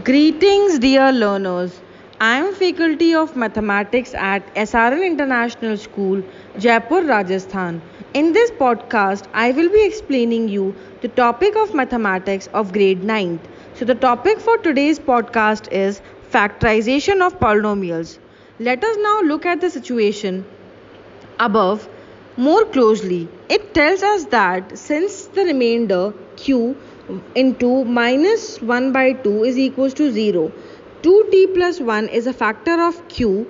Greetings, dear learners. I am faculty of mathematics at SRN International School, Jaipur, Rajasthan. In this podcast, I will be explaining you the topic of mathematics of grade 9th. So the topic for today's podcast is factorization of polynomials. Let us now look at the situation above more closely. It tells us that since the remainder q into minus 1 by 2 is equals to 0. 2t plus 1 is a factor of q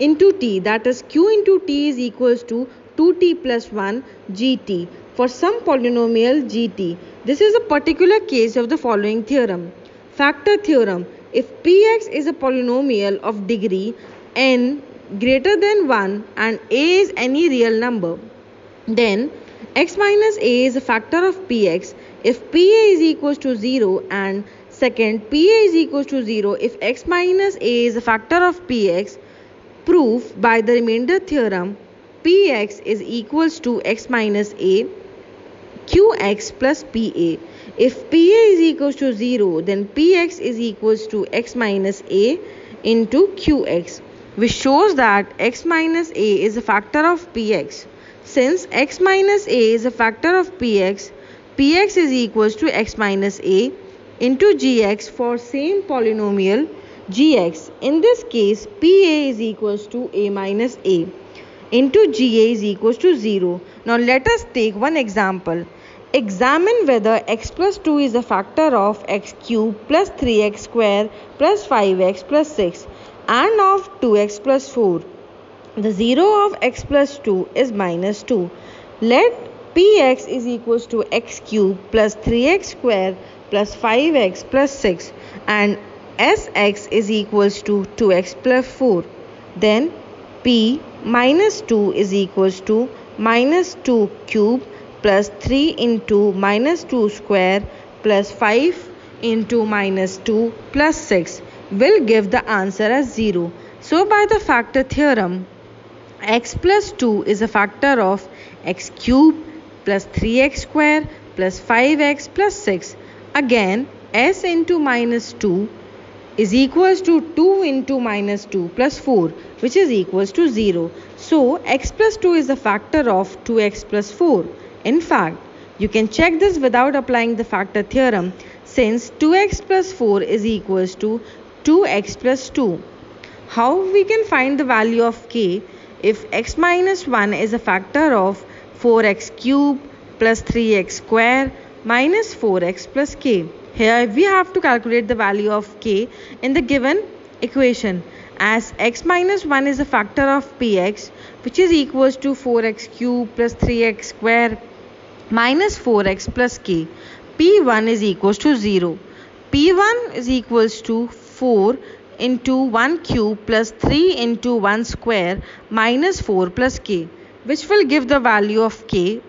into t that is q into t is equals to 2t plus 1 gt for some polynomial gt. This is a particular case of the following theorem. Factor theorem. If px is a polynomial of degree n greater than 1 and a is any real number, then x minus a is a factor of px if pa is equals to 0 and second pa is equals to 0 if x minus a is a factor of px proof by the remainder theorem px is equals to x minus a qx plus pa if pa is equals to 0 then px is equals to x minus a into qx which shows that x minus a is a factor of px since x minus a is a factor of px px is equals to x minus a into gx for same polynomial gx. In this case, pa is equals to a minus a into ga is equals to 0. Now let us take one example. Examine whether x plus 2 is a factor of x cube plus 3x square plus 5x plus 6 and of 2x plus 4. The 0 of x plus 2 is minus 2. Let px is equals to x cube plus 3x square plus 5x plus 6 and sx is equals to 2x plus 4 then p minus 2 is equals to minus 2 cube plus 3 into minus 2 square plus 5 into minus 2 plus 6 will give the answer as 0 so by the factor theorem x plus 2 is a factor of x cube plus 3x square plus 5x plus 6. Again, s into minus 2 is equals to 2 into minus 2 plus 4 which is equals to 0. So, x plus 2 is a factor of 2x plus 4. In fact, you can check this without applying the factor theorem since 2x plus 4 is equals to 2x plus 2. How we can find the value of k if x minus 1 is a factor of 4x cube plus 3x square minus 4x plus k. Here we have to calculate the value of k in the given equation as x minus 1 is a factor of px which is equals to 4x cube plus 3x square minus 4x plus k. p1 is equals to 0. p1 is equals to 4 into 1 cube plus 3 into 1 square minus 4 plus k which will give the value of k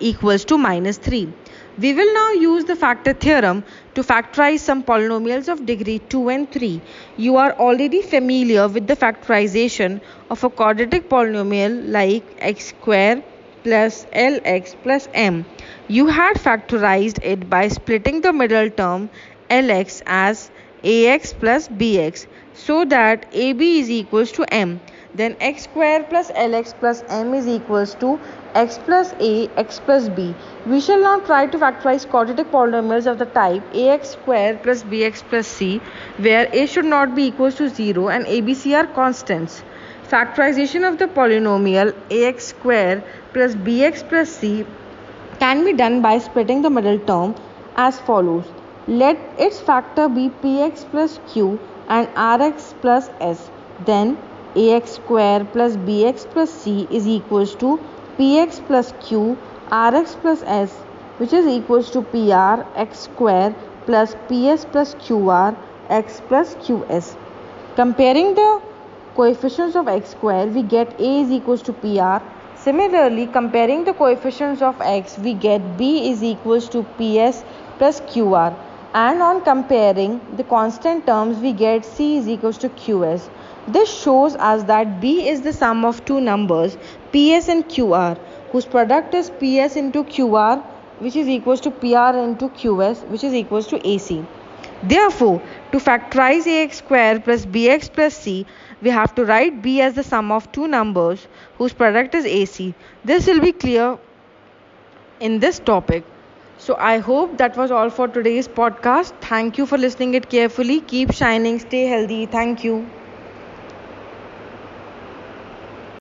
equals to minus 3. We will now use the factor theorem to factorize some polynomials of degree 2 and 3. You are already familiar with the factorization of a quadratic polynomial like x square plus lx plus m. You had factorized it by splitting the middle term lx as ax plus bx so that ab is equals to m then x square plus lx plus m is equals to x plus a x plus b. We shall now try to factorize quadratic polynomials of the type ax square plus bx plus c where a should not be equals to 0 and abc are constants. Factorization of the polynomial ax square plus bx plus c can be done by splitting the middle term as follows. Let its factor be px plus q and rx plus s. Then ax square plus bx plus c is equals to px plus q rx plus s which is equals to pr x square plus ps plus qr x plus qs. Comparing the coefficients of x square we get a is equals to pr. Similarly comparing the coefficients of x we get b is equals to ps plus qr and on comparing the constant terms we get c is equals to qs. This shows us that B is the sum of two numbers PS and QR whose product is PS into QR which is equals to PR into QS which is equals to AC. Therefore, to factorize ax square plus bx plus c, we have to write b as the sum of two numbers whose product is ac. This will be clear in this topic. So I hope that was all for today's podcast. Thank you for listening it carefully. Keep shining, stay healthy. Thank you.